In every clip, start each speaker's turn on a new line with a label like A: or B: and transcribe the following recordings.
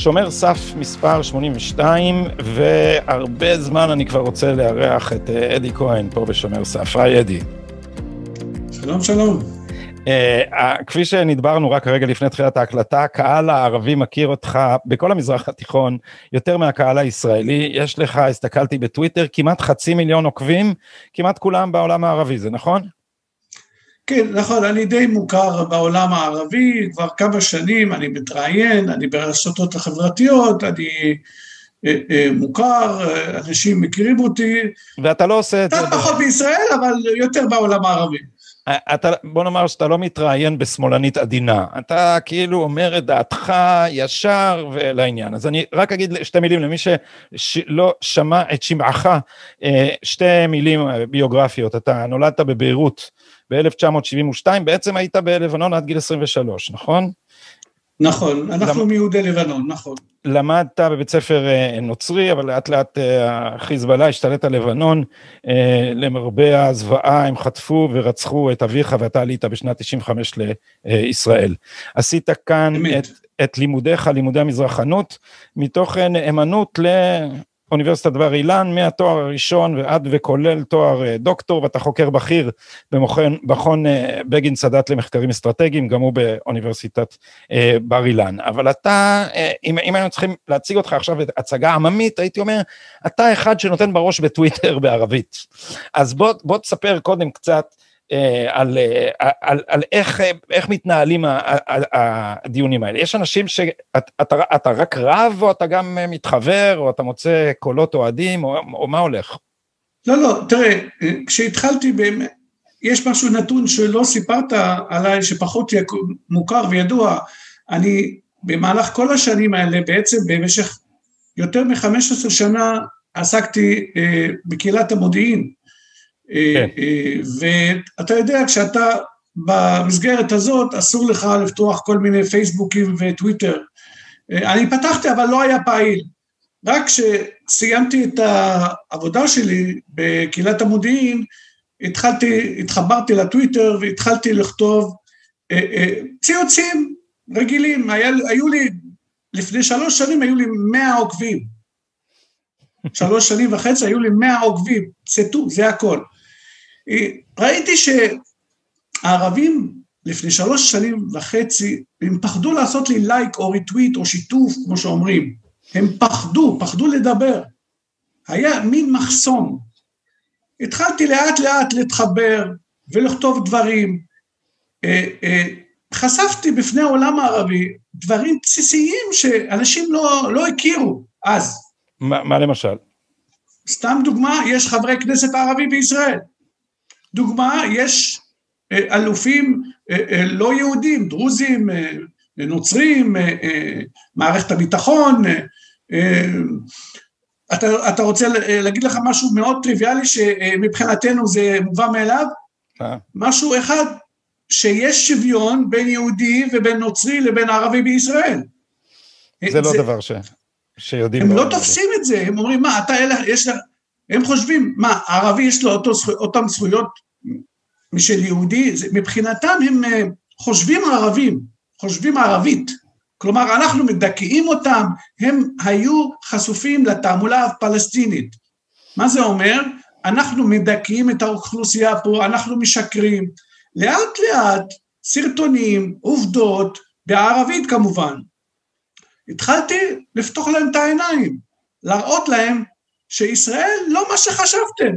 A: שומר סף מספר 82, והרבה זמן אני כבר רוצה לארח את אה, אדי כהן פה בשומר סף. היי אדי.
B: שלום, שלום.
A: Uh, כפי שנדברנו רק רגע לפני תחילת ההקלטה, הקהל הערבי מכיר אותך בכל המזרח התיכון יותר מהקהל הישראלי. יש לך, הסתכלתי בטוויטר, כמעט חצי מיליון עוקבים, כמעט כולם בעולם הערבי, זה נכון?
B: כן, נכון, אני די מוכר בעולם הערבי, כבר כמה שנים אני מתראיין, אני ברשתות החברתיות, אני אה, אה, מוכר, אנשים מכירים אותי.
A: ואתה לא עושה את זה...
B: קצת פחות בישראל, אבל יותר בעולם הערבי.
A: אה, אתה, בוא נאמר שאתה לא מתראיין בשמאלנית עדינה, אתה כאילו אומר את דעתך ישר ולעניין. אז אני רק אגיד שתי מילים למי שלא שמע את שמעך, שתי מילים ביוגרפיות, אתה נולדת בביירות ב-1972, בעצם היית בלבנון עד גיל 23, נכון?
B: נכון, אנחנו למ... מיהודי לבנון, נכון.
A: למדת בבית ספר אה, נוצרי, אבל לאט לאט אה, החיזבאללה השתלט על לבנון, אה, למרבה הזוועה הם חטפו ורצחו את אביך ואתה עלית בשנת 95 לישראל. עשית כאן את, את לימודיך, לימודי המזרחנות, מתוך נאמנות אוניברסיטת בר אילן, מהתואר הראשון ועד וכולל תואר אה, דוקטור, ואתה חוקר בכיר במכון אה, בגין סאדאת למחקרים אסטרטגיים, גם הוא באוניברסיטת אה, בר אילן. אבל אתה, אם, אם היינו צריכים להציג אותך עכשיו הצגה עממית, הייתי אומר, אתה אחד שנותן בראש בטוויטר בערבית. אז בוא, בוא תספר קודם קצת, על, אה, על, על איך, איך מתנהלים הדיונים האלה. יש אנשים שאתה רק רב או אתה גם מתחבר או אתה מוצא קולות אוהדים או, או מה הולך?
B: לא, לא, תראה, כשהתחלתי באמת, יש משהו נתון שלא סיפרת עליי שפחות מוכר וידוע, אני במהלך כל השנים האלה בעצם במשך יותר מ-15 שנה עסקתי אה, בקהילת המודיעין כן. ואתה יודע, כשאתה במסגרת הזאת, אסור לך לפתוח כל מיני פייסבוקים וטוויטר. אני פתחתי, אבל לא היה פעיל. רק כשסיימתי את העבודה שלי בקהילת המודיעין, התחלתי, התחברתי לטוויטר והתחלתי לכתוב אה, אה, ציוצים רגילים. היה, היו לי, לפני שלוש שנים היו לי מאה עוקבים. שלוש שנים וחצי היו לי מאה עוקבים, זה הכל. ראיתי שהערבים לפני שלוש שנים וחצי, הם פחדו לעשות לי לייק או ריטוויט או שיתוף, כמו שאומרים. הם פחדו, פחדו לדבר. היה מין מחסום. התחלתי לאט לאט להתחבר ולכתוב דברים. אה, אה, חשפתי בפני העולם הערבי דברים בסיסיים שאנשים לא, לא הכירו אז.
A: מה, מה למשל?
B: סתם דוגמה, יש חברי כנסת ערבים בישראל. דוגמה, יש אה, אלופים אה, אה, לא יהודים, דרוזים, נוצרים, מערכת הביטחון, אתה, אתה רוצה להגיד לך משהו מאוד טריוויאלי שמבחינתנו זה מובן מאליו? משהו אחד, שיש שוויון בין יהודי ובין נוצרי לבין ערבי בישראל.
A: זה לא דבר ש... שיודעים...
B: הם לא תופסים את זה, הם אומרים, מה, אתה, יש לך, הם חושבים, מה, ערבי יש לו אותו, אותן זכויות משל יהודי? מבחינתם הם אה, חושבים ערבים, חושבים ערבית. כלומר, אנחנו מדכאים אותם, הם היו חשופים לתעמולה הפלסטינית. מה זה אומר? אנחנו מדכאים את האוכלוסייה פה, אנחנו משקרים. לאט לאט, סרטונים, עובדות, בערבית כמובן. התחלתי לפתוח להם את העיניים, להראות להם שישראל לא מה שחשבתם.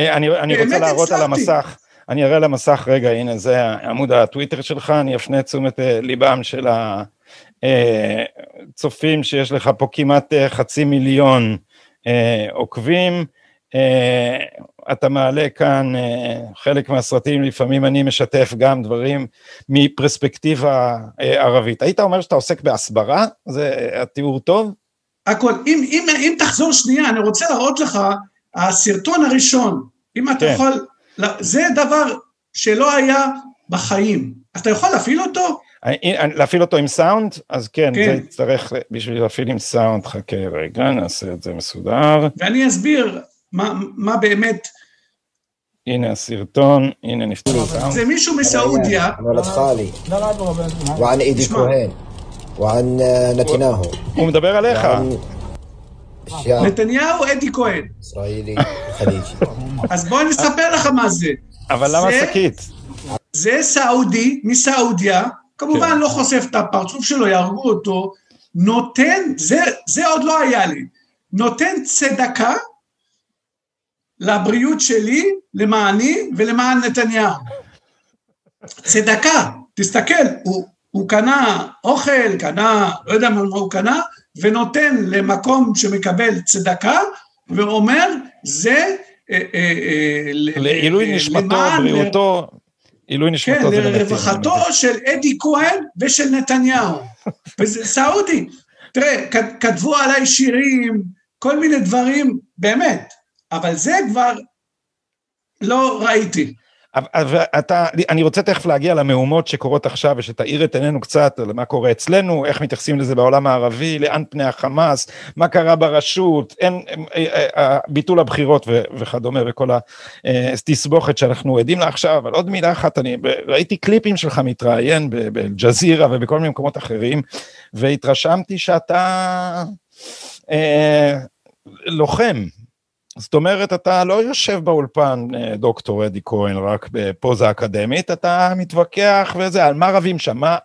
A: אה, אני, אני רוצה להראות הצלחתי. על המסך, אני אראה על המסך, רגע, הנה זה עמוד הטוויטר שלך, אני אפנה את תשומת אה, ליבם של הצופים אה, שיש לך פה כמעט חצי מיליון עוקבים. אתה מעלה כאן חלק מהסרטים, לפעמים אני משתף גם דברים מפרספקטיבה ערבית. היית אומר שאתה עוסק בהסברה? זה התיאור טוב?
B: הכל. אם, אם, אם תחזור שנייה, אני רוצה להראות לך, הסרטון הראשון, אם אתה כן. יכול, זה דבר שלא היה בחיים. אתה יכול להפעיל אותו?
A: להפעיל אותו עם סאונד? אז כן, כן. זה יצטרך, בשביל להפעיל עם סאונד, חכה רגע, נעשה את זה מסודר.
B: ואני אסביר מה, מה באמת...
A: הנה הסרטון, הנה נפתח.
B: זה מישהו מסעודיה.
C: וען אידי כהן. וען נתניהו.
A: הוא מדבר עליך.
B: נתניהו, אדי כהן.
C: ישראלי חליג'י.
B: אז בוא אני אספר לך מה זה.
A: אבל למה שקית?
B: זה סעודי, מסעודיה, כמובן כן. לא חושף את הפרצוף שלו, יהרגו אותו, נותן, זה, זה עוד לא היה לי, נותן צדקה לבריאות שלי, למעני ולמען נתניהו. צדקה, תסתכל, הוא, הוא קנה אוכל, קנה, לא יודע מה הוא קנה, ונותן למקום שמקבל צדקה, ואומר, זה
A: אה, אה, אה, לעילוי נשמתו, בריאותו, עילוי נשמתו.
B: כן, לרווחתו של אדי כהן ושל נתניהו. וזה סעודי. תראה, כתבו עליי שירים, כל מיני דברים, באמת, אבל זה כבר לא ראיתי.
A: אתה, אני רוצה תכף להגיע למהומות שקורות עכשיו ושתאיר את עינינו קצת על מה קורה אצלנו, איך מתייחסים לזה בעולם הערבי, לאן פני החמאס, מה קרה ברשות, אין, אה, אה, אה, ביטול הבחירות וכדומה וכל התסבוכת שאנחנו עדים לה עכשיו, אבל עוד מילה אחת, אני ראיתי קליפים שלך מתראיין באל-ג'זירה ובכל מיני מקומות אחרים, והתרשמתי שאתה אה, לוחם, זאת אומרת, אתה לא יושב באולפן, אה, דוקטור אדי כהן, רק בפוזה אקדמית, אתה מתווכח וזה, על מה רבים שם, מה,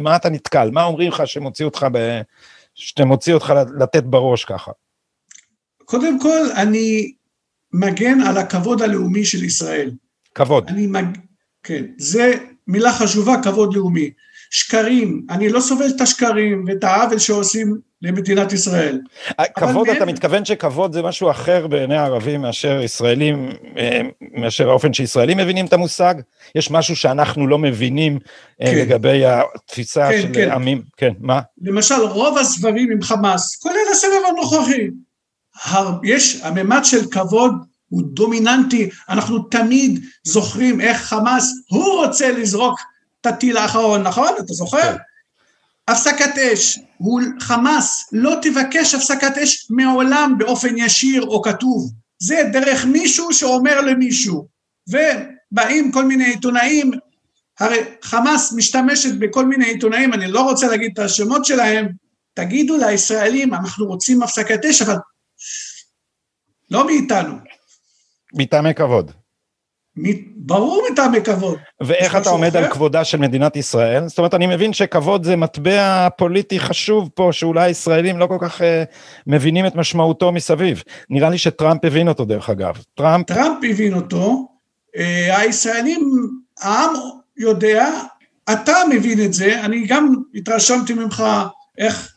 A: מה אתה נתקל, מה אומרים לך שמוציא אותך, ב, שמוציא אותך לתת בראש ככה?
B: קודם כל, אני מגן על הכבוד הלאומי של ישראל.
A: כבוד.
B: אני מג... כן, זה מילה חשובה, כבוד לאומי. שקרים, אני לא סובל את השקרים ואת העוול שעושים למדינת ישראל.
A: כבוד, אתה מתכוון שכבוד זה משהו אחר בעיני הערבים מאשר ישראלים, אה, מאשר האופן שישראלים מבינים את המושג? יש משהו שאנחנו לא מבינים אה, כן. לגבי התפיסה כן, של כן. עמים, כן, מה?
B: למשל, רוב הסבבים עם חמאס, כולל הסבב הנוכחי, יש, הממד של כבוד הוא דומיננטי, אנחנו תמיד זוכרים איך חמאס, הוא רוצה לזרוק הטיל האחרון, נכון? אתה זוכר? כן. הפסקת אש, הוא חמאס לא תבקש הפסקת אש מעולם באופן ישיר או כתוב, זה דרך מישהו שאומר למישהו, ובאים כל מיני עיתונאים, הרי חמאס משתמשת בכל מיני עיתונאים, אני לא רוצה להגיד את השמות שלהם, תגידו לישראלים, אנחנו רוצים הפסקת אש, אבל לא מאיתנו.
A: מטעמי כבוד.
B: ברור מטעמי כבוד.
A: ואיך אתה עומד אחר? על כבודה של מדינת ישראל? זאת אומרת, אני מבין שכבוד זה מטבע פוליטי חשוב פה, שאולי ישראלים לא כל כך uh, מבינים את משמעותו מסביב. נראה לי שטראמפ הבין אותו דרך אגב.
B: טראמפ... טראמפ הבין אותו, uh, הישראלים, העם יודע, אתה מבין את זה, אני גם התרשמתי ממך איך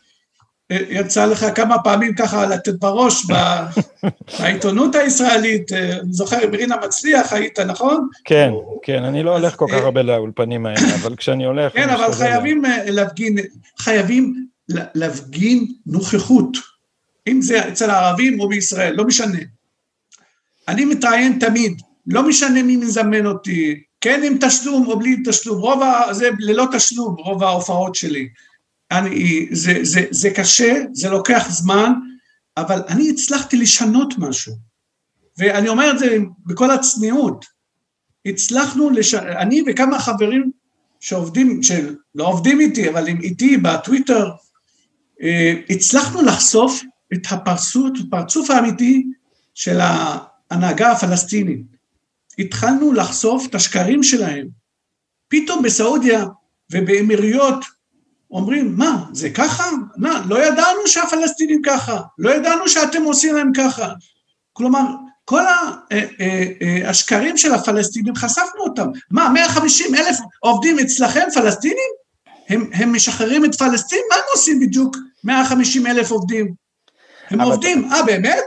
B: יצא לך כמה פעמים ככה לתת בראש בעיתונות הישראלית, אה, אני זוכר עם רינה מצליח היית, נכון?
A: כן, כן, אני לא הולך כל כך אה, הרבה לאולפנים האלה, אבל כשאני הולך...
B: כן, אבל חייבים אה, להפגין, חייבים להפגין נוכחות, אם זה אצל הערבים או בישראל, לא משנה. אני מתראיין תמיד, לא משנה מי מזמן אותי, כן עם תשלום או בלי תשלום, רוב ה... זה ללא תשלום, רוב ההופעות שלי. אני, זה, זה, זה קשה, זה לוקח זמן, אבל אני הצלחתי לשנות משהו. ואני אומר את זה בכל הצניעות. הצלחנו, לש... אני וכמה חברים שעובדים, שלא עובדים איתי, אבל הם איתי בטוויטר, אה, הצלחנו לחשוף את הפרצוף, הפרצוף האמיתי של ההנהגה הפלסטינית. התחלנו לחשוף את השקרים שלהם. פתאום בסעודיה ובאמירויות אומרים, מה, זה ככה? מה, לא ידענו שהפלסטינים ככה, לא ידענו שאתם עושים להם ככה. כלומר, כל אה, אה, אה, השקרים של הפלסטינים, חשפנו אותם. מה, 150 אלף עובדים אצלכם פלסטינים? הם, הם משחררים את פלסטין? מה הם עושים בדיוק 150 אלף עובדים? הם. עובדים, אה, באמת?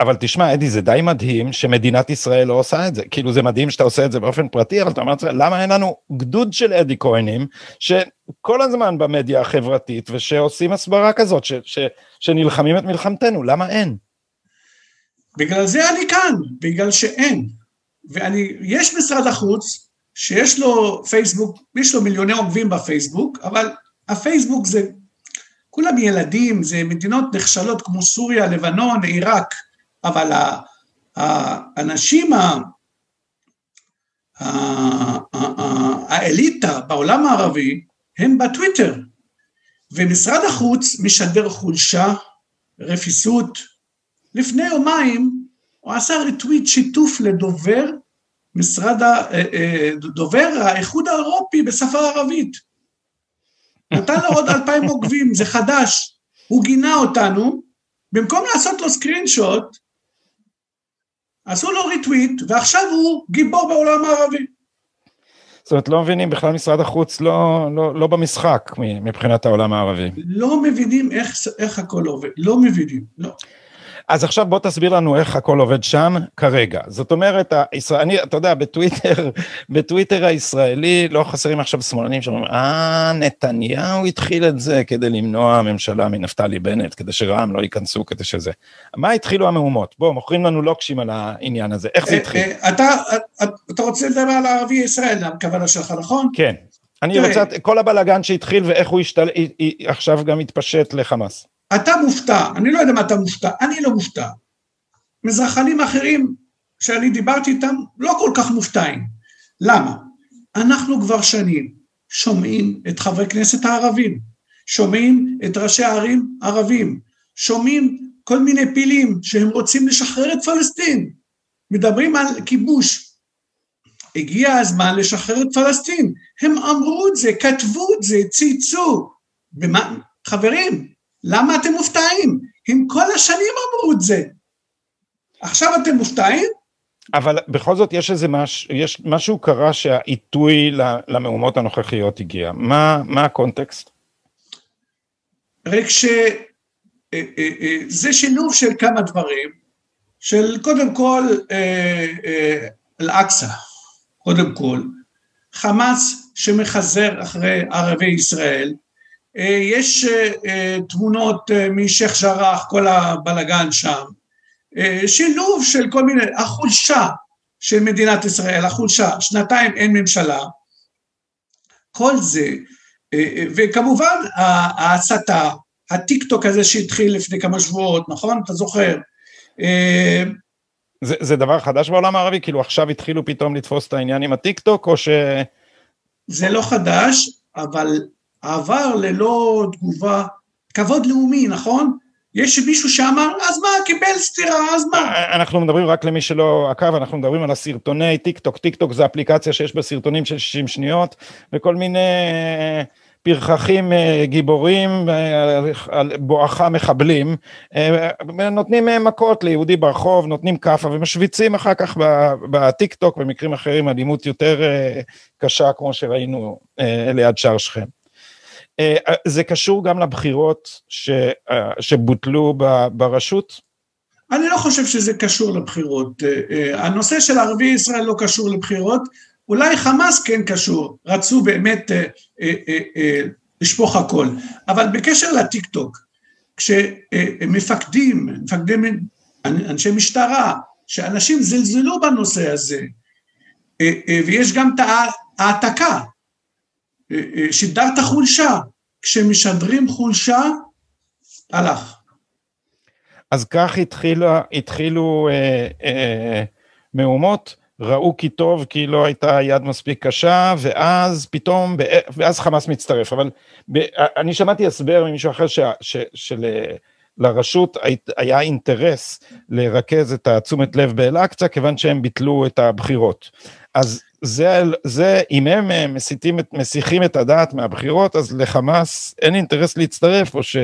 A: אבל תשמע, אדי, זה די מדהים שמדינת ישראל לא עושה את זה. כאילו, זה מדהים שאתה עושה את זה באופן פרטי, אבל אתה אומר, למה אין לנו גדוד של אדי כהנים, שכל הזמן במדיה החברתית, ושעושים הסברה כזאת, ש, ש, שנלחמים את מלחמתנו, למה אין?
B: בגלל זה אני כאן, בגלל שאין. ואני, יש משרד החוץ, שיש לו פייסבוק, יש לו מיליוני עוקבים בפייסבוק, אבל הפייסבוק זה, כולם ילדים, זה מדינות נחשלות כמו סוריה, לבנון, עיראק, אבל האנשים, האליטה בעולם הערבי הם בטוויטר, ומשרד החוץ משדר חולשה, רפיסות. לפני יומיים הוא עשה רטוויט שיתוף לדובר משרד, אה, אה, דובר האיחוד האירופי בשפה הערבית. נתן לו עוד אלפיים עוקבים, זה חדש. הוא גינה אותנו, במקום לעשות לו סקרין שוט, עשו לו ריטוויט, ועכשיו הוא גיבור בעולם הערבי.
A: זאת אומרת, לא מבינים, בכלל משרד החוץ לא, לא, לא במשחק מבחינת העולם הערבי.
B: לא מבינים איך, איך הכל עובד, לא מבינים, לא.
A: אז עכשיו בוא תסביר לנו איך הכל עובד שם כרגע. זאת אומרת, הישראלי, אתה יודע, בטוויטר, בטוויטר הישראלי לא חסרים עכשיו שמאלנים שאומרים, אה, נתניהו התחיל את זה כדי למנוע הממשלה מנפתלי בנט, כדי שרע"מ לא ייכנסו, כדי שזה. מה התחילו המהומות? בוא, מוכרים לנו לוקשים על העניין הזה, איך זה אה, התחיל?
B: אה, אתה רוצה לדבר על הערבי ישראל, הכוונה שלך, נכון?
A: כן. אני רוצה, כל הבלאגן שהתחיל ואיך הוא השתל... עכשיו גם התפשט לחמאס.
B: אתה מופתע, אני לא יודע מה אתה מופתע, אני לא מופתע. מזרחנים אחרים שאני דיברתי איתם לא כל כך מופתעים. למה? אנחנו כבר שנים שומעים את חברי כנסת הערבים, שומעים את ראשי הערים הערבים, שומעים כל מיני פילים שהם רוצים לשחרר את פלסטין, מדברים על כיבוש. הגיע הזמן לשחרר את פלסטין. הם אמרו את זה, כתבו את זה, צייצו. במה, חברים, למה אתם מופתעים? הם כל השנים אמרו את זה. עכשיו אתם מופתעים?
A: אבל בכל זאת יש איזה מש, יש משהו קרה שהעיתוי למהומות הנוכחיות הגיע. מה, מה הקונטקסט?
B: רק שזה אה, אה, אה, שילוב של כמה דברים, של קודם כל אל-אקצא, קודם כל, חמאס שמחזר אחרי ערבי ישראל, יש אה, אה, תמונות משייח' ג'ראח, כל הבלגן שם, שילוב של כל מיני, החולשה של מדינת ישראל, החולשה, שנתיים אין ממשלה, כל זה, וכמובן ההסתה, הטיק טוק הזה שהתחיל לפני כמה שבועות, נכון? אתה זוכר?
A: זה, זה דבר חדש בעולם הערבי? כאילו עכשיו התחילו פתאום לתפוס את העניין עם הטיק טוק, או ש...
B: זה לא חדש, אבל עבר ללא תגובה, כבוד לאומי, נכון? יש מישהו שאמר, אז מה, קיבל סטירה, אז מה?
A: אנחנו מדברים רק למי שלא עקב, אנחנו מדברים על הסרטוני טיק טוק, טיק טוק זה אפליקציה שיש בה סרטונים של 60 שניות, וכל מיני אה, פרחחים אה, גיבורים, אה, בואכה מחבלים, נותנים מכות ליהודי ברחוב, נותנים כאפה ומשוויצים אחר כך בטיק טוק, במקרים אחרים אלימות יותר קשה, כמו שראינו ליד שער שכם. אה, אה, זה קשור גם לבחירות ש, אה, שבוטלו ברשות?
B: אני לא חושב שזה קשור לבחירות. הנושא של ערבי ישראל לא קשור לבחירות, אולי חמאס כן קשור, רצו באמת לשפוך הכל. אבל בקשר לטיק טוק, כשמפקדים, מפקדים, אנשי משטרה, שאנשים זלזלו בנושא הזה, ויש גם את ההעתקה, שידרת חולשה, כשמשדרים חולשה, הלך.
A: אז כך התחילו, התחילו אה, אה, מהומות, ראו כי טוב כי לא הייתה יד מספיק קשה, ואז פתאום, ואז חמאס מצטרף. אבל ב, אני שמעתי הסבר ממישהו אחר ש, ש, של... לרשות היה אינטרס לרכז את התשומת לב באל-אקצא, כיוון שהם ביטלו את הבחירות. אז זה, זה אם הם אה, מסיתים, מסיחים את הדעת מהבחירות, אז לחמאס אין אינטרס להצטרף, או ש...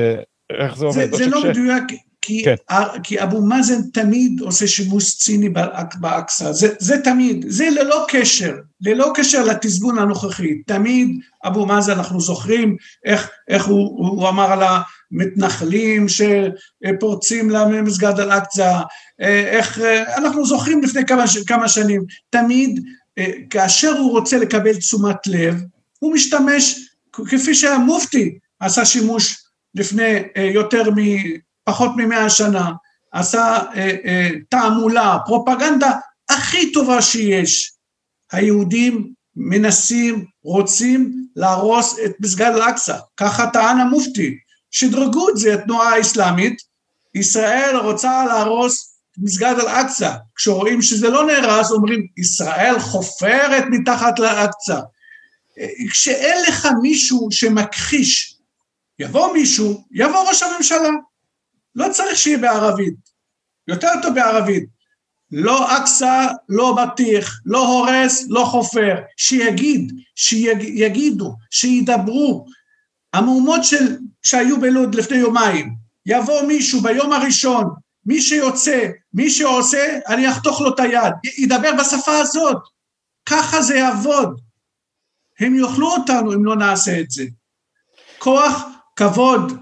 A: איך זה עובד?
B: זה, זה לא מדויק, כי, כן. כי אבו מאזן תמיד עושה שימוש ציני באקצא, זה, זה תמיד, זה ללא קשר, ללא קשר לתזמון הנוכחי, תמיד אבו מאזן, אנחנו זוכרים איך, איך הוא, הוא אמר על המתנחלים שפורצים למסגד אל-אקצא, אה, איך, אה, אנחנו זוכרים לפני כמה, כמה שנים, תמיד כאשר הוא רוצה לקבל תשומת לב, הוא משתמש, כפי שהמופתי עשה שימוש לפני אה, יותר מפחות ממאה שנה, עשה אה, תעמולה, פרופגנדה הכי טובה שיש. היהודים מנסים, רוצים להרוס את מסגד אל-אקצא, ככה טען המופתי, שדרגו את זה, התנועה האסלאמית, ישראל רוצה להרוס מסגד אל-אקצא, כשרואים שזה לא נהרס אומרים ישראל חופרת מתחת לאקצא, כשאין לך מישהו שמכחיש, יבוא מישהו, יבוא ראש הממשלה, לא צריך שיהיה בערבית, יותר טוב בערבית, לא אקצא, לא בטיח, לא הורס, לא חופר, שיגיד, שיגידו, שידברו. המהומות של, שהיו בלוד לפני יומיים, יבוא מישהו ביום הראשון, מי שיוצא, מי שעושה, אני אחתוך לו את היד, ידבר בשפה הזאת, ככה זה יעבוד. הם יאכלו אותנו אם לא נעשה את זה. כוח, כבוד,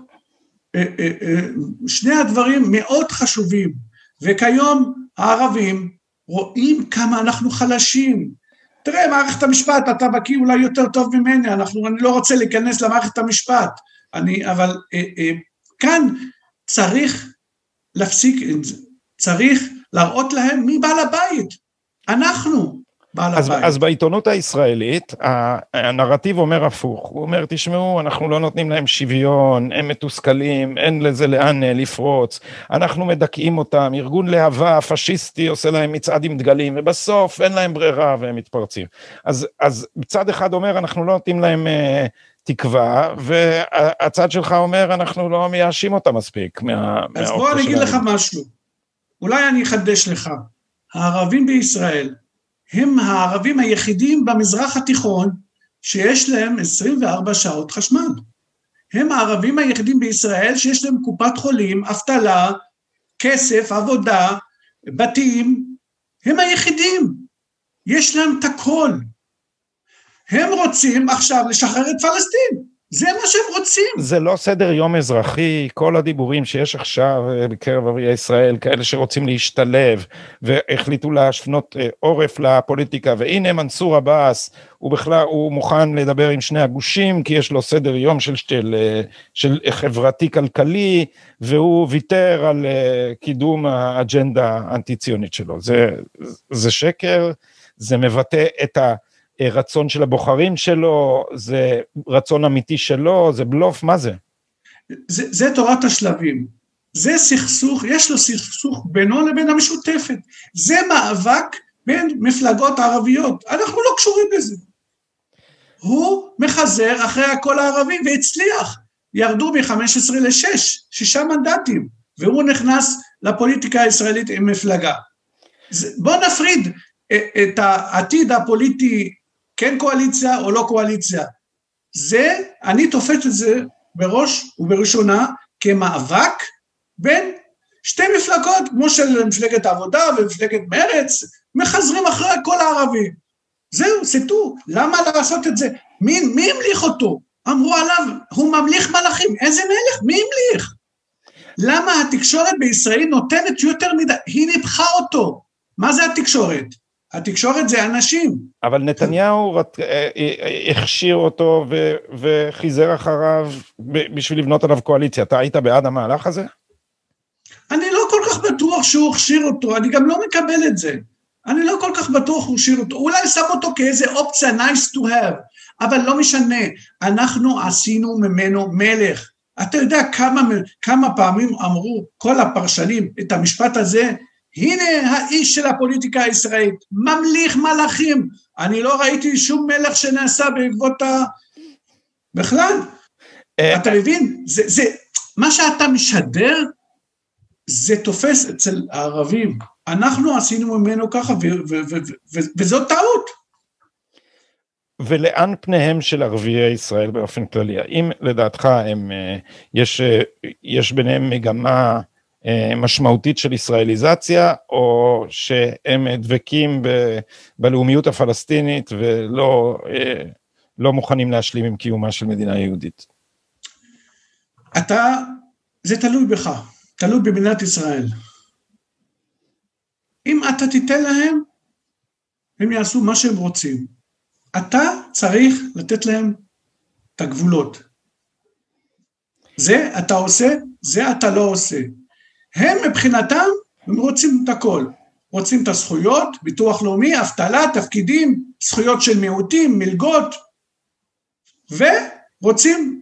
B: אה, אה, אה, שני הדברים מאוד חשובים, וכיום הערבים רואים כמה אנחנו חלשים. תראה, מערכת המשפט, אתה בקיא אולי יותר טוב ממני, אנחנו, אני לא רוצה להיכנס למערכת המשפט, אני, אבל אה, אה, כאן צריך להפסיק את זה, צריך להראות להם מי בעל הבית, אנחנו.
A: אז, אז בעיתונות הישראלית הנרטיב אומר הפוך, הוא אומר תשמעו אנחנו לא נותנים להם שוויון, הם מתוסכלים, אין לזה לאן אה, לפרוץ, אנחנו מדכאים אותם, ארגון להבה פשיסטי עושה להם מצעד עם דגלים ובסוף אין להם ברירה והם מתפרצים. אז, אז צד אחד אומר אנחנו לא נותנים להם uh, תקווה והצד שלך אומר אנחנו לא מייאשים אותם מספיק
B: מה... אז בוא אני אגיד לך משהו, אולי אני אחדש לך, הערבים בישראל הם הערבים היחידים במזרח התיכון שיש להם 24 שעות חשמל. הם הערבים היחידים בישראל שיש להם קופת חולים, אבטלה, כסף, עבודה, בתים, הם היחידים. יש להם את הכל. הם רוצים עכשיו לשחרר את פלסטין. זה מה שהם רוצים.
A: זה לא סדר יום אזרחי, כל הדיבורים שיש עכשיו אה, בקרב ערביי ישראל, כאלה שרוצים להשתלב והחליטו להשפנות אה, עורף לפוליטיקה, והנה מנסור עבאס, הוא בכלל, הוא מוכן לדבר עם שני הגושים, כי יש לו סדר יום של, של, אה, של חברתי-כלכלי, והוא ויתר על קידום האג'נדה האנטי-ציונית שלו. זה, זה שקר, זה מבטא את ה... רצון של הבוחרים שלו, זה רצון אמיתי שלו, זה בלוף, מה זה?
B: זה, זה תורת השלבים. זה סכסוך, יש לו סכסוך בינו לבין המשותפת. זה מאבק בין מפלגות ערביות. אנחנו לא קשורים לזה. הוא מחזר אחרי הכל הערבים והצליח. ירדו מ-15 ל-6, שישה מנדטים, והוא נכנס לפוליטיקה הישראלית עם מפלגה. בואו נפריד אה, את העתיד הפוליטי כן קואליציה או לא קואליציה. זה, אני תופס את זה בראש ובראשונה כמאבק בין שתי מפלגות, כמו של מפלגת העבודה ומפלגת מרץ, מחזרים אחרי כל הערבים. זהו, סטו, למה לעשות את זה? מי, מי המליך אותו? אמרו עליו, הוא ממליך מלאכים. איזה מלך? מי המליך? למה התקשורת בישראל נותנת יותר מדי? היא ניפחה אותו. מה זה התקשורת? התקשורת זה אנשים.
A: אבל נתניהו אה, אה, הכשיר אותו וחיזר אחריו בשביל לבנות עליו קואליציה. אתה היית בעד המהלך הזה?
B: אני לא כל כך בטוח שהוא הכשיר אותו, אני גם לא מקבל את זה. אני לא כל כך בטוח הוא הכשיר אותו, אולי שם אותו כאיזה אופציה nice to have, אבל לא משנה, אנחנו עשינו ממנו מלך. אתה יודע כמה, כמה פעמים אמרו כל הפרשנים את המשפט הזה, הנה האיש של הפוליטיקה הישראלית, ממליך מלאכים. אני לא ראיתי שום מלך שנעשה בעקבות ה... בכלל. אה, אתה מבין? זה, זה, מה שאתה משדר, זה תופס אצל הערבים. אנחנו עשינו ממנו ככה, וזאת טעות.
A: ולאן פניהם של ערביי ישראל באופן כללי? האם לדעתך הם, אה, יש, אה, יש ביניהם מגמה משמעותית של ישראליזציה, או שהם דבקים ב, בלאומיות הפלסטינית ולא אה, לא מוכנים להשלים עם קיומה של מדינה יהודית.
B: אתה, זה תלוי בך, תלוי במדינת ישראל. אם אתה תיתן להם, הם יעשו מה שהם רוצים. אתה צריך לתת להם את הגבולות. זה אתה עושה, זה אתה לא עושה. הם מבחינתם, הם רוצים את הכל. רוצים את הזכויות, ביטוח לאומי, אבטלה, תפקידים, זכויות של מיעוטים, מלגות, ורוצים,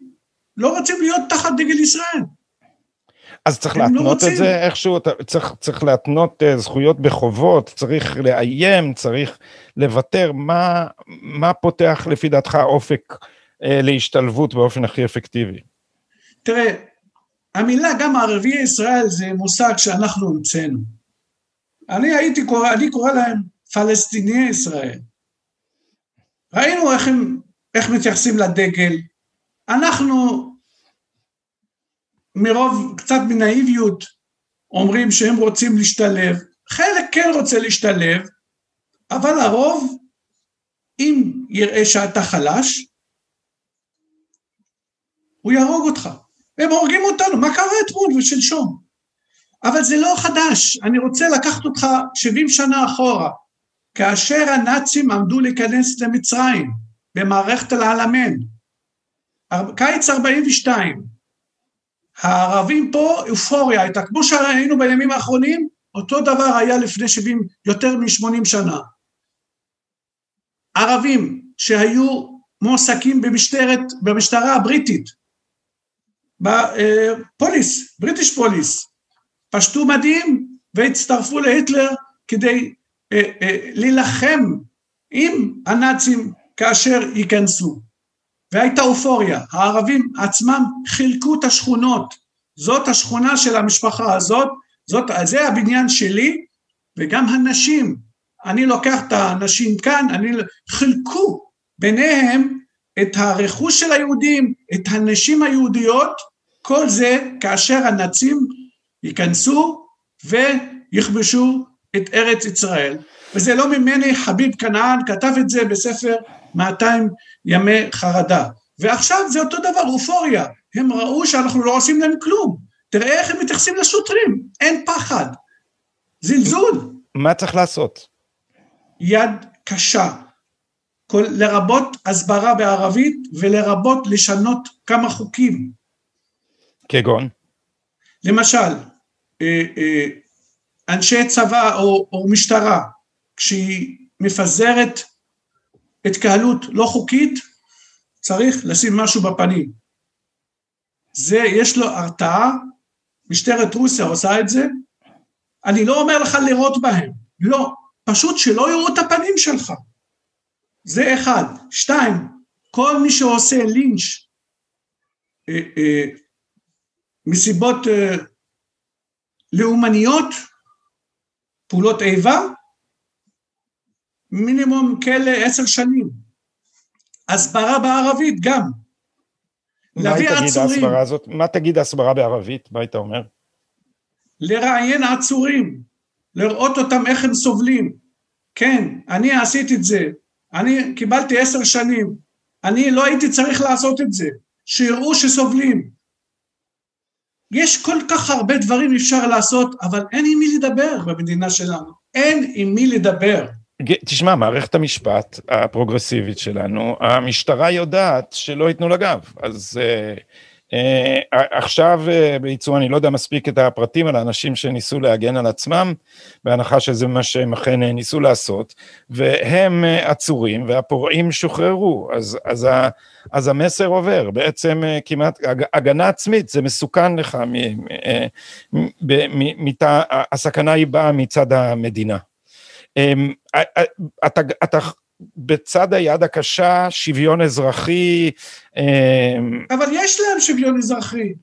B: לא רוצים להיות תחת דגל ישראל.
A: אז צריך
B: לא
A: להתנות
B: רוצים.
A: את זה איכשהו, צריך, צריך להתנות אה, זכויות בחובות, צריך לאיים, צריך לוותר, מה, מה פותח לפי דעתך אופק אה, להשתלבות באופן הכי אפקטיבי?
B: תראה, המילה גם ערביי ישראל זה מושג שאנחנו המצאנו. אני הייתי קורא, אני קורא להם פלסטיני ישראל. ראינו איך הם, איך מתייחסים לדגל. אנחנו מרוב קצת מנאיביות אומרים שהם רוצים להשתלב. חלק כן רוצה להשתלב, אבל הרוב, אם יראה שאתה חלש, הוא יהרוג אותך. הם הורגים אותנו, מה קרה אתמול? ושלשום? אבל זה לא חדש, אני רוצה לקחת אותך 70 שנה אחורה, כאשר הנאצים עמדו להיכנס למצרים, במערכת אל-עלמיין, קיץ 42, הערבים פה, אופוריה הייתה, כמו שראינו בימים האחרונים, אותו דבר היה לפני 70, יותר מ-80 שנה. ערבים שהיו מועסקים במשטרת, במשטרה הבריטית, בפוליס, בריטיש פוליס, פשטו מדים והצטרפו להיטלר כדי אה, אה, להילחם עם הנאצים כאשר ייכנסו. והייתה אופוריה, הערבים עצמם חילקו את השכונות, זאת השכונה של המשפחה הזאת, זאת, זה הבניין שלי, וגם הנשים, אני לוקח את הנשים כאן, אני, חילקו ביניהם את הרכוש של היהודים, את הנשים היהודיות, כל זה כאשר הנאצים ייכנסו ויכבשו את ארץ ישראל. וזה לא ממני, חביב כנען כתב את זה בספר 200 ימי חרדה. ועכשיו זה אותו דבר, אופוריה. הם ראו שאנחנו לא עושים להם כלום. תראה איך הם מתייחסים לשוטרים, אין פחד. זלזול.
A: מה צריך לעשות?
B: יד קשה, כל, לרבות הסברה בערבית ולרבות לשנות כמה חוקים.
A: כגון?
B: למשל, אה, אה, אנשי צבא או, או משטרה, כשהיא מפזרת התקהלות לא חוקית, צריך לשים משהו בפנים. זה, יש לו הרתעה, משטרת רוסיה עושה את זה. אני לא אומר לך לירות בהם, לא, פשוט שלא יראו את הפנים שלך. זה אחד. שתיים, כל מי שעושה לינץ' אה, אה, מסיבות אה, לאומניות, פעולות איבה, מינימום כלא עשר שנים. הסברה בערבית גם.
A: מה
B: להביא
A: תגיד
B: עצורים,
A: ההסברה הזאת? מה תגיד ההסברה בערבית? מה היית אומר?
B: לראיין עצורים, לראות אותם איך הם סובלים. כן, אני עשיתי את זה, אני קיבלתי עשר שנים, אני לא הייתי צריך לעשות את זה, שיראו שסובלים. יש כל כך הרבה דברים אפשר לעשות, אבל אין עם מי לדבר במדינה שלנו, אין עם מי לדבר.
A: תשמע, מערכת המשפט הפרוגרסיבית שלנו, המשטרה יודעת שלא ייתנו לה גב, אז אה, עכשיו אה, בעיצום, אני לא יודע מספיק את הפרטים על האנשים שניסו להגן על עצמם, בהנחה שזה מה שהם אכן אה, ניסו לעשות, והם אה, עצורים והפורעים שוחררו, אז, אז, ה, אז המסר עובר, בעצם אה, כמעט הג, הגנה עצמית, זה מסוכן לך, מ, אה, מ, מ, מת, הסכנה היא באה מצד המדינה. אמ, אתה, אתה בצד היד הקשה, שוויון אזרחי, אמ,
B: אבל יש להם שוויון אזרחי.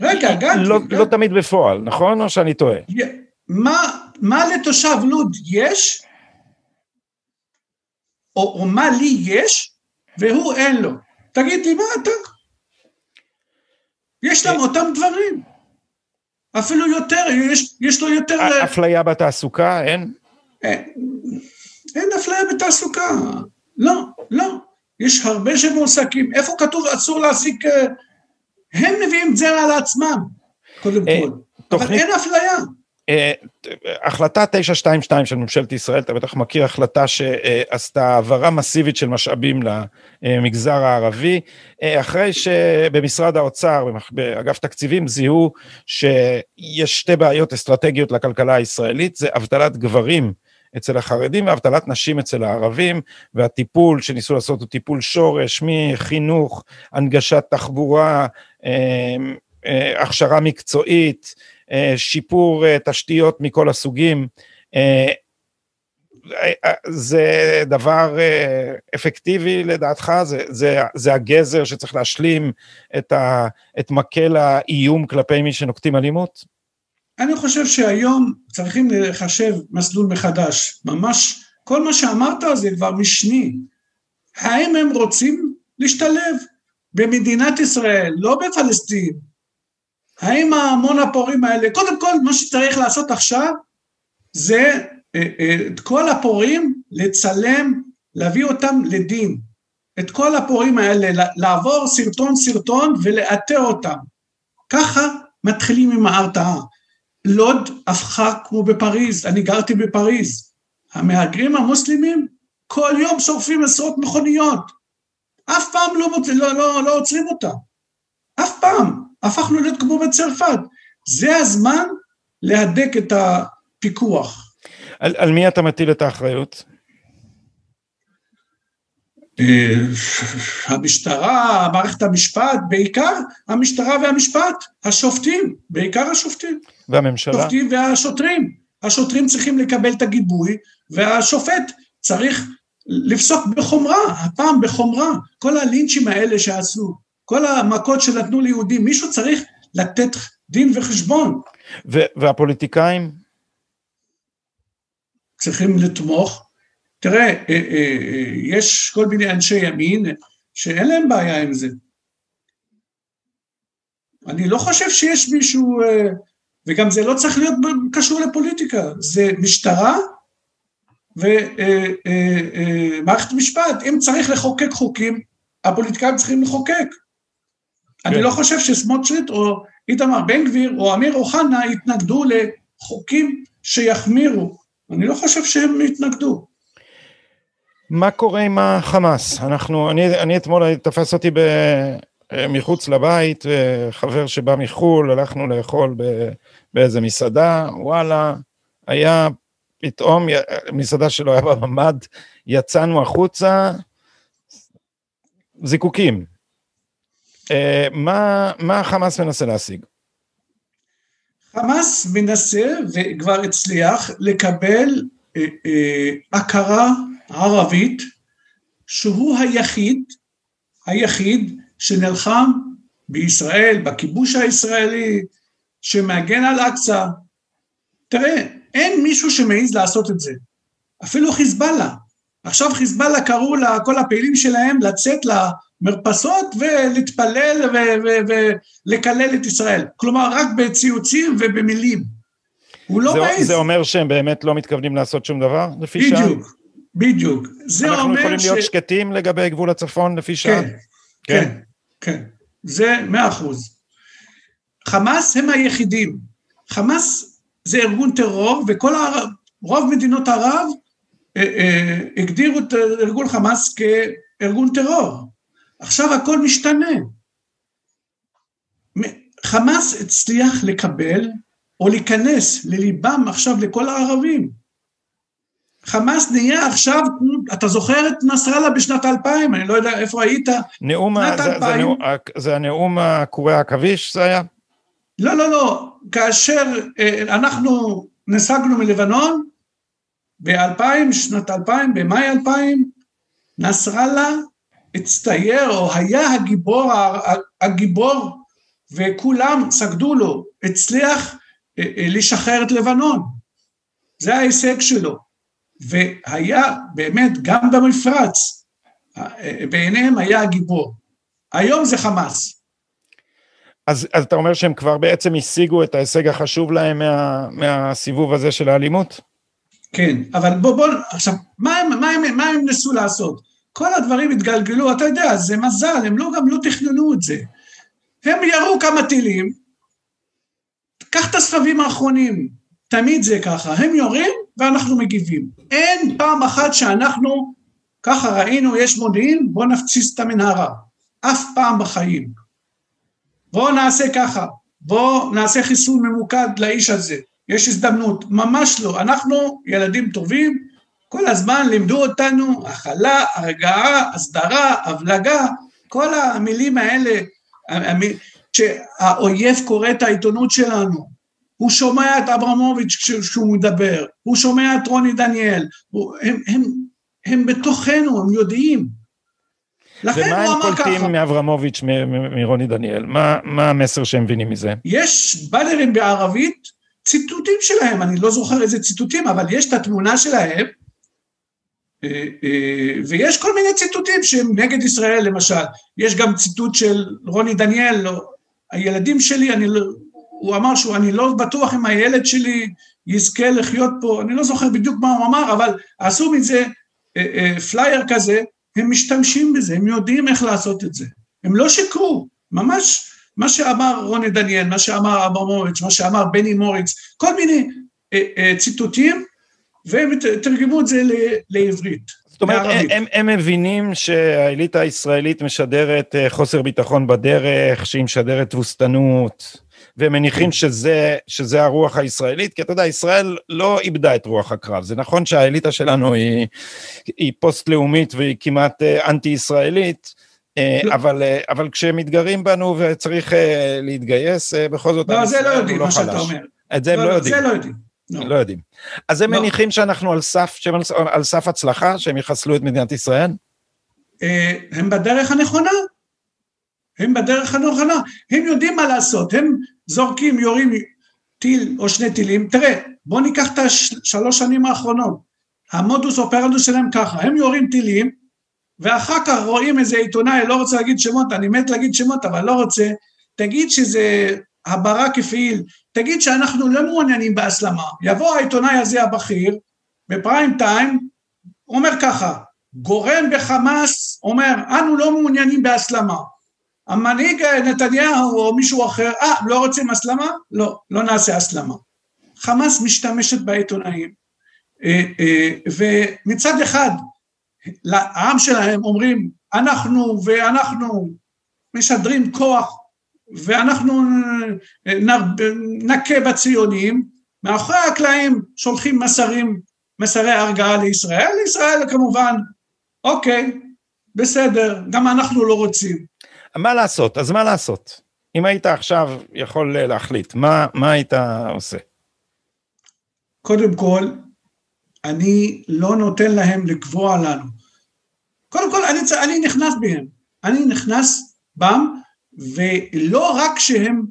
B: רגע, גדי,
A: לא,
B: גדי.
A: לא תמיד בפועל, נכון? או שאני טועה?
B: מה, מה לתושב לוד יש, או, או מה לי יש, והוא אין לו. תגיד לי, מה אתה? יש להם אותם דברים. אפילו יותר, יש, יש לו יותר... אה,
A: אפליה בתעסוקה, אין?
B: אין, אין אפליה בתעסוקה. לא, לא. יש הרבה שמועסקים. איפה כתוב אסור להעסיק... אה, הם מביאים את זה על עצמם, קודם
A: אה,
B: כל. אבל אין אפליה.
A: אה, החלטה 922 של ממשלת ישראל, אתה בטח מכיר החלטה שעשתה העברה מסיבית של משאבים למגזר הערבי, אחרי שבמשרד האוצר, באגף תקציבים, זיהו שיש שתי בעיות אסטרטגיות לכלכלה הישראלית, זה אבטלת גברים אצל החרדים ואבטלת נשים אצל הערבים, והטיפול שניסו לעשות הוא טיפול שורש מחינוך, הנגשת תחבורה, אה, הכשרה מקצועית, אה, שיפור אה, תשתיות מכל הסוגים, אה, זה דבר אפקטיבי לדעתך? זה, זה, זה הגזר שצריך להשלים את, ה, את מקל האיום כלפי מי שנוקטים אלימות?
B: אני חושב שהיום צריכים לחשב מסלול מחדש. ממש, כל מה שאמרת זה כבר משני. האם הם רוצים להשתלב במדינת ישראל, לא בפלסטין, האם המון הפורעים האלה, קודם כל מה שצריך לעשות עכשיו זה אה, אה, את כל הפורעים לצלם, להביא אותם לדין. את כל הפורעים האלה, לעבור סרטון סרטון ולאתר אותם. ככה מתחילים עם ההרתעה. לוד הפכה כמו בפריז, אני גרתי בפריז. המהגרים המוסלמים כל יום שורפים עשרות מכוניות. אף פעם לא, לא, לא, לא עוצרים אותם. אף פעם. הפכנו להיות כמו בצרפת. זה הזמן להדק את הפיקוח.
A: על, על מי אתה מטיל את האחריות?
B: אה, המשטרה, מערכת המשפט, בעיקר המשטרה והמשפט, השופטים, בעיקר השופטים.
A: והממשלה?
B: השופטים והשוטרים. השוטרים צריכים לקבל את הגיבוי, והשופט צריך לפסוק בחומרה, הפעם בחומרה. כל הלינצ'ים האלה שעשו, כל המכות שנתנו ליהודים, מישהו צריך לתת דין וחשבון.
A: והפוליטיקאים?
B: צריכים לתמוך. תראה, אה, אה, אה, יש כל מיני אנשי ימין שאין להם בעיה עם זה. אני לא חושב שיש מישהו, וגם זה לא צריך להיות קשור לפוליטיקה, זה משטרה ומערכת משפט. אם צריך לחוקק חוקים, הפוליטיקאים צריכים לחוקק. אני כן. לא חושב שסמוטריט או איתמר בן גביר או אמיר אוחנה יתנגדו לחוקים שיחמירו. אני לא חושב שהם יתנגדו.
A: מה קורה עם החמאס? אנחנו, אני, אני אתמול תפס אותי ב, מחוץ לבית, חבר שבא מחו"ל, הלכנו לאכול ב, באיזה מסעדה, וואלה, היה פתאום, מסעדה שלו היה בממ"ד, יצאנו החוצה, זיקוקים, אה, מה, מה חמאס מנסה להשיג?
B: חמאס מנסה, וכבר הצליח, לקבל אה, אה, הכרה ערבית שהוא היחיד, היחיד שנלחם בישראל, בכיבוש הישראלי, שמגן על אקצא. תראה, אין מישהו שמעז לעשות את זה. אפילו חיזבאללה. עכשיו חיזבאללה קראו לכל הפעילים שלהם לצאת מרפסות ולהתפלל ולקלל את ישראל. כלומר, רק בציוצים ובמילים. הוא לא מעז.
A: זה אומר שהם באמת לא מתכוונים לעשות שום דבר, לפי
B: בדיוק, שעה? בדיוק, בדיוק. זה אומר ש...
A: אנחנו יכולים להיות שקטים לגבי גבול הצפון, לפי שעה?
B: כן, כן, כן. זה מאה אחוז. חמאס הם היחידים. חמאס זה ארגון טרור, וכל הערב, רוב מדינות ערב אה, אה, הגדירו את ארגון חמאס כארגון טרור. עכשיו הכל משתנה. חמאס הצליח לקבל או להיכנס לליבם עכשיו לכל הערבים. חמאס נהיה עכשיו, אתה זוכר את נסראללה בשנת 2000, אני לא יודע איפה היית,
A: נאום, זה, זה, נאום, זה הנאום הקורי העכביש זה היה?
B: לא, לא, לא, כאשר אה, אנחנו נסגנו מלבנון, ב-2000, שנת 2000, במאי 2000, נסראללה הצטייר או היה הגיבור, הגיבור וכולם סגדו לו, הצליח אה, אה, לשחרר את לבנון. זה ההישג שלו. והיה באמת, גם במפרץ, בעיניהם היה הגיבור. היום זה חמאס.
A: אז, אז אתה אומר שהם כבר בעצם השיגו את ההישג החשוב להם מה, מהסיבוב הזה של האלימות?
B: כן, אבל בוא, בוא, עכשיו, מה הם, מה הם, מה הם ניסו לעשות? כל הדברים התגלגלו, אתה יודע, זה מזל, הם לא, גם לא תכננו את זה. הם ירו כמה טילים, קח את הסבבים האחרונים, תמיד זה ככה, הם יורים ואנחנו מגיבים. אין פעם אחת שאנחנו, ככה ראינו, יש מודיעין, בואו נפציץ את המנהרה. אף פעם בחיים. בואו נעשה ככה, בואו נעשה חיסון ממוקד לאיש הזה, יש הזדמנות. ממש לא, אנחנו ילדים טובים, כל הזמן לימדו אותנו הכלה, הרגעה, הסדרה, הבלגה, כל המילים האלה, שהאויב קורא את העיתונות שלנו, הוא שומע את אברמוביץ' כשהוא מדבר, הוא שומע את רוני דניאל, הם, הם, הם בתוכנו, הם יודעים.
A: ומה הם קולטים מאברמוביץ', מרוני דניאל? מה, מה המסר שהם מבינים מזה?
B: יש באנרים בערבית, ציטוטים שלהם, אני לא זוכר איזה ציטוטים, אבל יש את התמונה שלהם, אה, אה, ויש כל מיני ציטוטים שהם נגד ישראל למשל, יש גם ציטוט של רוני דניאל, לא, הילדים שלי, אני לא, הוא אמר שהוא, אני לא בטוח אם הילד שלי יזכה לחיות פה, אני לא זוכר בדיוק מה הוא אמר, אבל עשו מזה אה, פלייר כזה, הם משתמשים בזה, הם יודעים איך לעשות את זה, הם לא שיקרו, ממש מה שאמר רוני דניאל, מה שאמר אברמוביץ', מה שאמר בני מוריץ, כל מיני ציטוטים, והם תרגמו את זה לעברית.
A: זאת אומרת, הם, הם, הם מבינים שהאליטה הישראלית משדרת אה, חוסר ביטחון בדרך, שהיא משדרת תבוסתנות, והם מניחים שזה, שזה הרוח הישראלית, כי אתה יודע, ישראל לא איבדה את רוח הקרב. זה נכון שהאליטה שלנו היא, היא פוסט-לאומית והיא כמעט אה, אנטי-ישראלית, אה, לא. אבל, אבל כשמתגרים בנו וצריך להתגייס, בכל זאת,
B: לא, זה לא יודעים, לא מה שאתה אומר.
A: את זה הם לא,
B: לא
A: יודעים.
B: זה לא יודעים.
A: לא. לא יודעים. אז הם לא. מניחים שאנחנו על סף, שהם על סף הצלחה, שהם יחסלו את מדינת ישראל?
B: אה, הם בדרך הנכונה. הם בדרך הנכונה. הם יודעים מה לעשות, הם זורקים, יורים טיל או שני טילים. תראה, בוא ניקח את השלוש שנים האחרונות. המודוס אופרנדוס שלהם ככה, הם יורים טילים, ואחר כך רואים איזה עיתונאי, לא רוצה להגיד שמות, אני מת להגיד שמות, אבל לא רוצה, תגיד שזה הברה כפעיל, תגיד שאנחנו לא מעוניינים בהסלמה. יבוא העיתונאי הזה הבכיר, בפריים טיים, אומר ככה, גורם בחמאס אומר, אנו לא מעוניינים בהסלמה. המנהיג נתניהו או מישהו אחר, אה, לא רוצים הסלמה? לא, לא נעשה הסלמה. חמאס משתמשת בעיתונאים, אה, אה, ומצד אחד, לעם שלהם אומרים, אנחנו ואנחנו משדרים כוח ואנחנו נכה בציונים, מאחורי הקלעים שולחים מסרים, מסרי הרגעה לישראל, לישראל כמובן, אוקיי, בסדר, גם אנחנו לא רוצים.
A: מה לעשות? אז מה לעשות? אם היית עכשיו יכול להחליט, מה, מה היית עושה?
B: קודם כל, אני לא נותן להם לקבוע לנו. קודם כל, אני, אני נכנס בהם. אני נכנס בם, ולא רק שהם,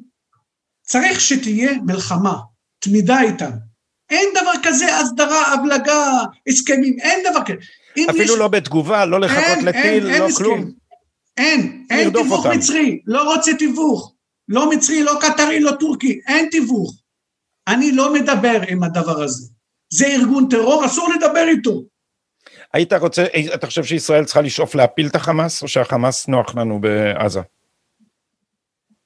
B: צריך שתהיה מלחמה, תמידה איתם. אין דבר כזה הסדרה, הבלגה, הסכמים, אין דבר כזה.
A: אפילו יש... לא בתגובה, לא לחכות אין, לטיל, אין, לא אין כלום.
B: אין, אין תיווך אותם. מצרי, לא רוצה תיווך. לא מצרי, לא קטרי, לא טורקי, אין תיווך. אני לא מדבר עם הדבר הזה. זה ארגון טרור, אסור לדבר איתו.
A: היית רוצה, אתה חושב שישראל צריכה לשאוף להפיל את החמאס, או שהחמאס נוח לנו בעזה?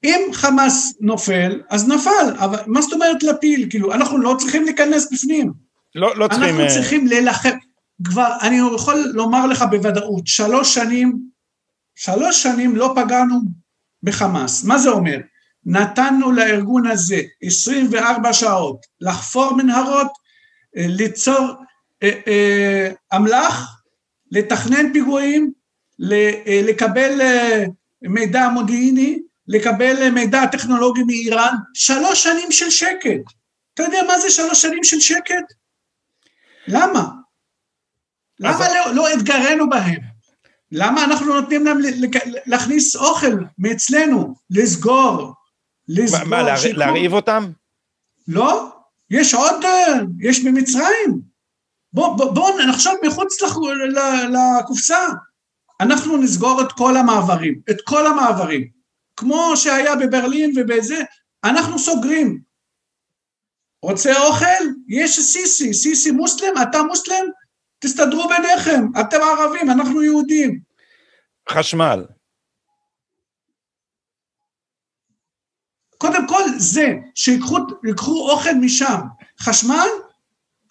B: אם חמאס נופל, אז נפל, אבל מה זאת אומרת לפיל? כאילו, אנחנו לא צריכים להיכנס בפנים.
A: לא, לא צריכים...
B: אנחנו אה, צריכים להילחם. כבר, אני יכול לומר לך בוודאות, שלוש שנים, שלוש שנים לא פגענו בחמאס. מה זה אומר? נתנו לארגון הזה 24 שעות לחפור מנהרות, ליצור אה, אה, אמל"ח, לתכנן פיגועים, לקבל אה, מידע מודיעיני, לקבל מידע טכנולוגי מאיראן, שלוש שנים של שקט. אתה יודע מה זה שלוש שנים של שקט? למה? למה לא, לא אתגרנו בהם? למה אנחנו נותנים להם להכניס אוכל מאצלנו, לסגור,
A: לסגור. מה, מה להרעיב אותם?
B: לא, יש עוד, יש ממצרים. בואו בוא, בוא נחשוב מחוץ לקופסה. אנחנו נסגור את כל המעברים, את כל המעברים. כמו שהיה בברלין ובזה, אנחנו סוגרים. רוצה אוכל? יש סיסי, סיסי מוסלם, אתה מוסלם? תסתדרו ביניכם, אתם ערבים, אנחנו יהודים.
A: חשמל.
B: קודם כל, זה שיקחו אוכל משם, חשמל,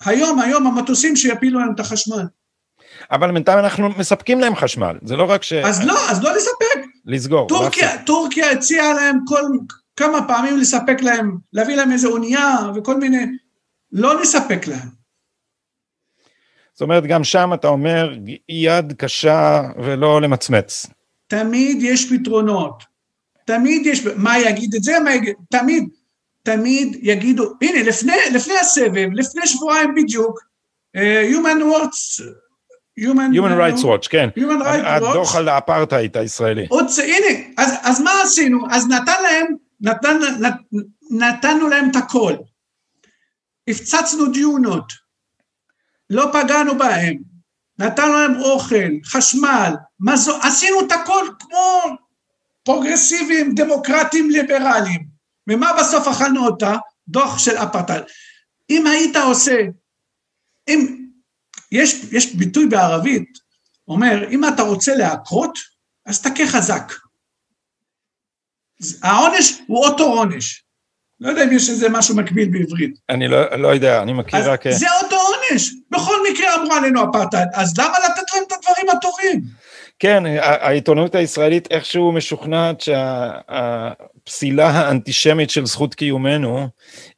B: היום, היום המטוסים שיפילו להם את החשמל.
A: אבל בינתיים אנחנו מספקים להם חשמל, זה לא רק ש...
B: אז לא, אז לא לספק.
A: לסגור.
B: טורקיה,
A: להפסיק.
B: טורקיה הציעה להם כל, כמה פעמים לספק להם, להביא להם איזה אונייה וכל מיני, לא נספק להם.
A: זאת אומרת, גם שם אתה אומר, יד קשה ולא למצמץ.
B: תמיד יש פתרונות. תמיד יש, מה יגיד את זה, מה יגיד, תמיד, תמיד יגידו, הנה, לפני, לפני הסבב, לפני שבועיים בדיוק, uh, Human Rights, Human,
A: Human Rights Watch, כן.
B: Human Rights
A: הדוח
B: Watch,
A: על האפרטהייד הישראלי.
B: עוד, הנה, אז, אז מה עשינו? אז נתן להם, נתן, נת, נתנו להם את הכל. הפצצנו דיונות, לא פגענו בהם, נתנו להם אוכל, חשמל, מזו, עשינו את הכל כמו פרוגרסיביים, דמוקרטיים, ליברליים. ומה בסוף אכלנו אותה? דוח של אפרטהייד. אם היית עושה, אם, יש, יש ביטוי בערבית, אומר, אם אתה רוצה להכות, אז תכה חזק. העונש הוא אותו עונש. לא יודע אם יש איזה משהו מקביל בעברית.
A: אני לא, לא יודע, אני מכיר רק...
B: זה אותו עונש. בכל מקרה אמרו עלינו אפרטהייד, אז למה לתת להם את הדברים הטובים?
A: כן, העיתונות הישראלית איכשהו משוכנעת שהפסילה האנטישמית של זכות קיומנו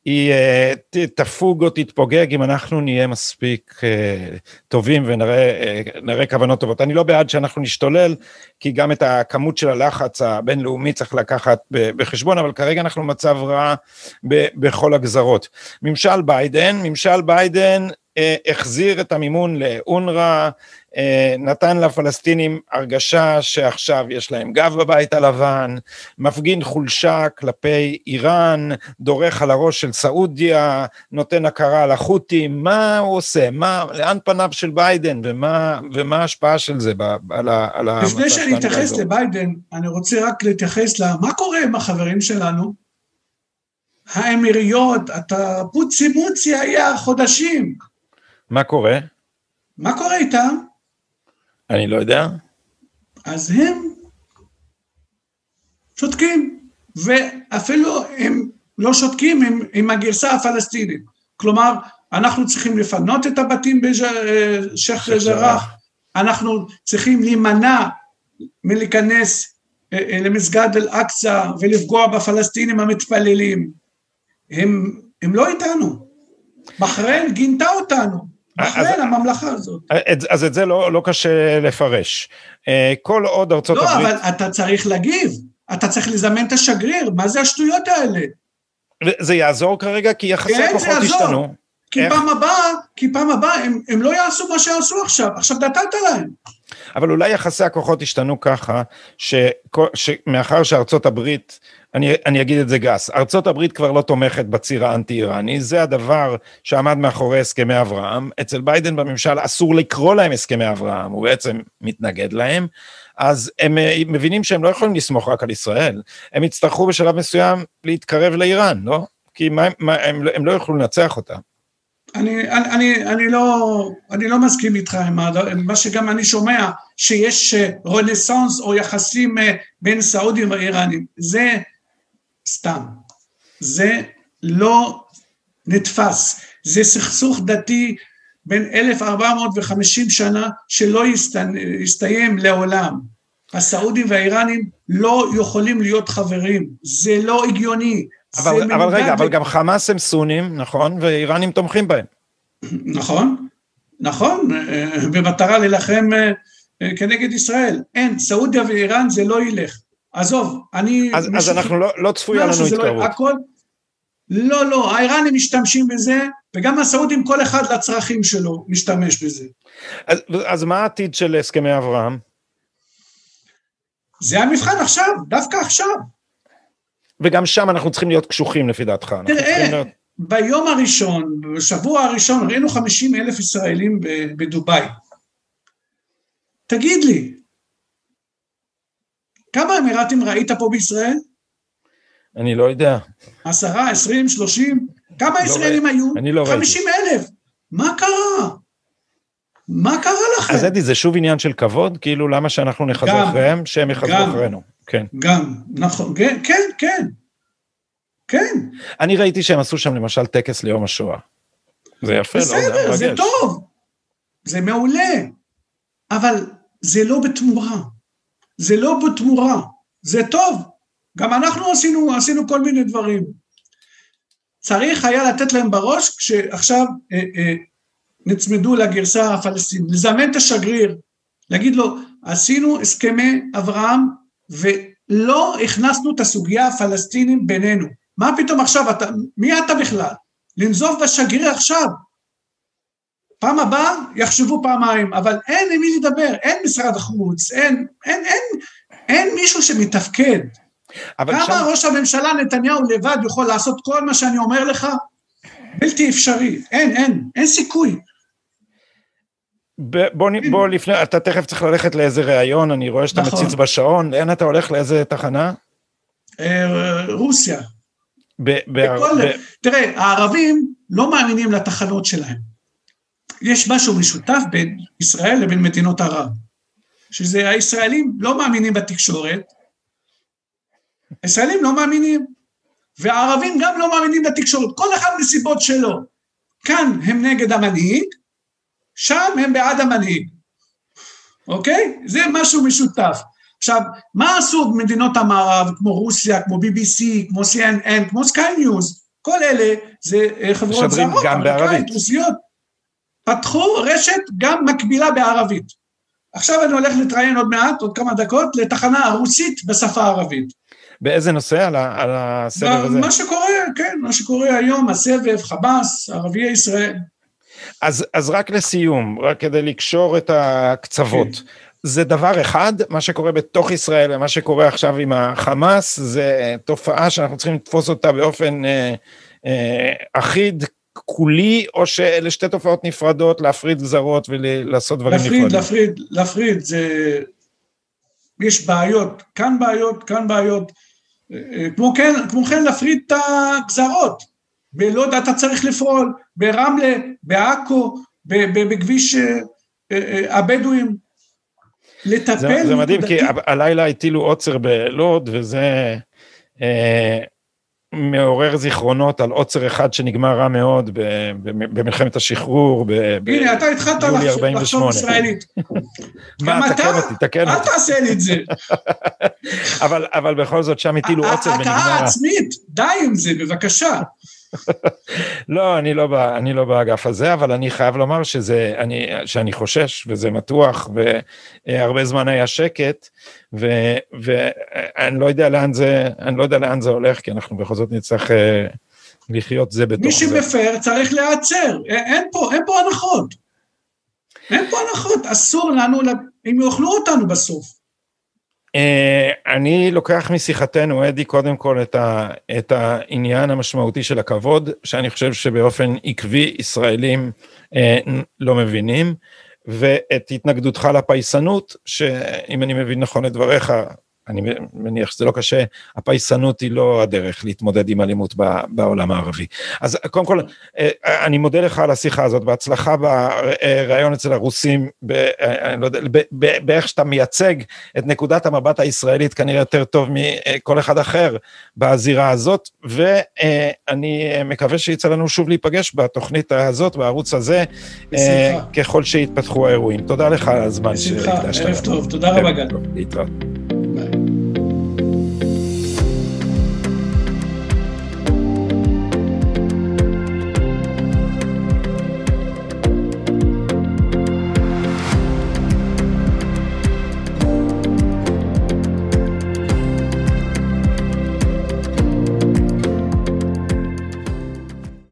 A: היא אה, תפוג או תתפוגג אם אנחנו נהיה מספיק אה, טובים ונראה כוונות טובות. אני לא בעד שאנחנו נשתולל, כי גם את הכמות של הלחץ הבינלאומי צריך לקחת בחשבון, אבל כרגע אנחנו במצב רע בכל הגזרות. ממשל ביידן, ממשל ביידן אה, החזיר את המימון לאונר"א, נתן לפלסטינים הרגשה שעכשיו יש להם גב בבית הלבן, מפגין חולשה כלפי איראן, דורך על הראש של סעודיה, נותן הכרה לחות'ים, מה הוא עושה? מה, לאן פניו של ביידן ומה, ומה ההשפעה של זה על ה...
B: לפני שאני אתייחס לביידן, אני רוצה רק להתייחס למה קורה עם החברים שלנו. האמיריות, אתה פוצי מוצי היה חודשים.
A: מה קורה?
B: מה קורה איתם?
A: אני לא יודע.
B: אז הם שותקים, ואפילו הם לא שותקים עם, עם הגרסה הפלסטינית. כלומר, אנחנו צריכים לפנות את הבתים בשייח' ג'ראח, אנחנו צריכים להימנע מלהיכנס למסגד אל-אקצא ולפגוע בפלסטינים המתפללים. הם, הם לא איתנו. בחריין גינתה אותנו. בחריין, הממלכה הזאת.
A: אז את זה לא, לא קשה לפרש. כל עוד ארצות
B: לא,
A: הברית...
B: לא, אבל אתה צריך להגיב. אתה צריך לזמן את השגריר, מה זה השטויות האלה?
A: זה יעזור כרגע כי יחסי
B: כן,
A: הכוחות השתנו.
B: כי איך? פעם הבאה, כי פעם הבאה הם, הם לא יעשו מה שעשו עכשיו, עכשיו נתת להם.
A: אבל אולי יחסי הכוחות השתנו ככה, שמאחר שארצות הברית, אני, אני אגיד את זה גס, ארצות הברית כבר לא תומכת בציר האנטי-איראני, זה הדבר שעמד מאחורי הסכמי אברהם, אצל ביידן בממשל אסור לקרוא להם הסכמי אברהם, הוא בעצם מתנגד להם, אז הם מבינים שהם לא יכולים לסמוך רק על ישראל, הם יצטרכו בשלב מסוים להתקרב לאיראן, לא? כי מה, מה, הם, הם לא יוכלו לנצח אותה.
B: אני, אני, אני, לא, אני לא מסכים איתך עם מה שגם אני שומע, שיש רנסאנס או יחסים בין סעודים ואיראנים, זה סתם, זה לא נתפס, זה סכסוך דתי בין 1450 שנה שלא יסתיים לעולם. הסעודים והאיראנים לא יכולים להיות חברים, זה לא הגיוני.
A: אבל, אבל רגע, אבל גם חמאס הם סונים, נכון? ואיראנים תומכים בהם.
B: נכון, נכון, במטרה להילחם כנגד ישראל. אין, סעודיה ואיראן זה לא ילך. עזוב, אני...
A: אז, אז אנחנו לא, לא צפויה לנו התקרבות.
B: לא, הכל, לא, לא, האיראנים משתמשים בזה, וגם הסעודים, כל אחד לצרכים שלו משתמש בזה.
A: אז, אז מה העתיד של הסכמי אברהם?
B: זה המבחן עכשיו, דווקא עכשיו.
A: וגם שם אנחנו צריכים להיות קשוחים לפי דעתך.
B: תראה, להיות... ביום הראשון, בשבוע הראשון, ראינו 50 אלף ישראלים בדובאי. תגיד לי, כמה אמירתים ראית פה בישראל?
A: אני לא יודע.
B: עשרה, עשרים, שלושים? כמה לא ישראלים ראי... היו?
A: אני לא ראיתי.
B: חמישים אלף. מה קרה? מה קרה לכם?
A: אז אדי, זה שוב עניין של כבוד? כאילו, למה שאנחנו נחזר אחריהם? שהם יחזרו אחרינו. כן.
B: גם, נכון, כן, כן, כן. כן.
A: אני ראיתי שהם עשו שם למשל טקס ליום השואה. זה יפה, לא?
B: בסדר, זה טוב. זה מעולה. אבל זה לא בתמורה. זה לא בתמורה. זה טוב. גם אנחנו עשינו, עשינו כל מיני דברים. צריך היה לתת להם בראש כשעכשיו אה, אה, נצמדו לגרסה הפלסטינית, לזמן את השגריר, להגיד לו, עשינו הסכמי אברהם ולא הכנסנו את הסוגיה הפלסטינית בינינו. מה פתאום עכשיו, אתה, מי אתה בכלל? לנזוף בשגריר עכשיו. פעם הבאה יחשבו פעמיים, אבל אין עם מי לדבר, אין משרד החוץ, אין, אין, אין, אין מישהו שמתפקד. כמה שם... ראש הממשלה נתניהו לבד יכול לעשות כל מה שאני אומר לך? בלתי אפשרי, אין, אין, אין סיכוי.
A: בוא, בוא לפני, אתה תכף צריך ללכת לאיזה ראיון, אני רואה שאתה נכון. מציץ בשעון, לאן אתה הולך, לאיזה תחנה?
B: אה, רוסיה. ב, ב, בכל, ב... תראה, הערבים לא מאמינים לתחנות שלהם. יש משהו משותף בין ישראל לבין מדינות ערב, שזה הישראלים לא מאמינים בתקשורת, הישראלים לא מאמינים, והערבים גם לא מאמינים בתקשורת, כל אחד מסיבות שלו. כאן הם נגד המנהיג, שם הם בעד המנהיג, אוקיי? זה משהו משותף. עכשיו, מה עשו מדינות המערב, כמו רוסיה, כמו BBC, כמו CNN, כמו סקיי ניוז, כל אלה זה אה, חברות זרות,
A: גם בערבית.
B: רוסיות. פתחו רשת גם מקבילה בערבית. עכשיו אני הולך להתראיין עוד מעט, עוד כמה דקות, לתחנה רוסית בשפה הערבית.
A: באיזה נושא? על, על הסבב הזה?
B: מה שקורה, כן, מה שקורה היום, הסבב, חמאס, ערביי ישראל.
A: אז, אז רק לסיום, רק כדי לקשור את הקצוות. כן. זה דבר אחד, מה שקורה בתוך ישראל ומה שקורה עכשיו עם החמאס, זה תופעה שאנחנו צריכים לתפוס אותה באופן אה, אה, אחיד, כולי, או שאלה שתי תופעות נפרדות, להפריד גזרות ולעשות דברים
B: להפריד,
A: נפרדים?
B: להפריד, להפריד, להפריד, זה... יש בעיות, כאן בעיות, כאן בעיות. כמו כן, כמו כן להפריד את הגזרות. בלוד אתה צריך לפעול, ברמלה, בעכו, בכביש אה, אה, הבדואים, לטפל.
A: זה, זה מדהים, כי הלילה הטילו עוצר בלוד, וזה אה, מעורר זיכרונות על עוצר אחד שנגמר רע מאוד במלחמת השחרור,
B: הנה, אתה התחלת לחשוב ישראלית.
A: מה, תקן אותי, תקן אותי.
B: אל תעשה לי את זה.
A: אבל, אבל בכל זאת, שם הטילו עוצר ונגמר...
B: הכאה עצמית, די עם זה, בבקשה.
A: לא, אני לא, בא, אני לא באגף הזה, אבל אני חייב לומר שזה, אני, שאני חושש, וזה מתוח, והרבה זמן היה שקט, ו, ואני לא יודע לאן זה, אני לא יודע לאן זה הולך, כי אנחנו בכל זאת נצטרך אה, לחיות זה בתוך
B: מי
A: זה.
B: מי שמפר צריך להיעצר, אין פה, אין פה הנחות. אין פה הנחות, אסור לנו, הם יאכלו אותנו בסוף.
A: Uh, אני לוקח משיחתנו, אדי, קודם כל את, ה, את העניין המשמעותי של הכבוד, שאני חושב שבאופן עקבי ישראלים uh, לא מבינים, ואת התנגדותך לפייסנות, שאם אני מבין נכון את דבריך, אני מניח שזה לא קשה, הפייסנות היא לא הדרך להתמודד עם אלימות בעולם הערבי. אז קודם כל, אה, אני מודה לך על השיחה הזאת, בהצלחה בריאיון אצל הרוסים, לא באיך שאתה מייצג את נקודת המבט הישראלית כנראה יותר טוב מכל אחד אחר בזירה הזאת, ואני מקווה שיצא לנו שוב להיפגש בתוכנית הזאת, בערוץ הזה, בשמחה. ככל שיתפתחו האירועים. תודה לך על הזמן
B: שהקדשת. בשמחה, ערב טוב, תודה רבה גל. להתראות.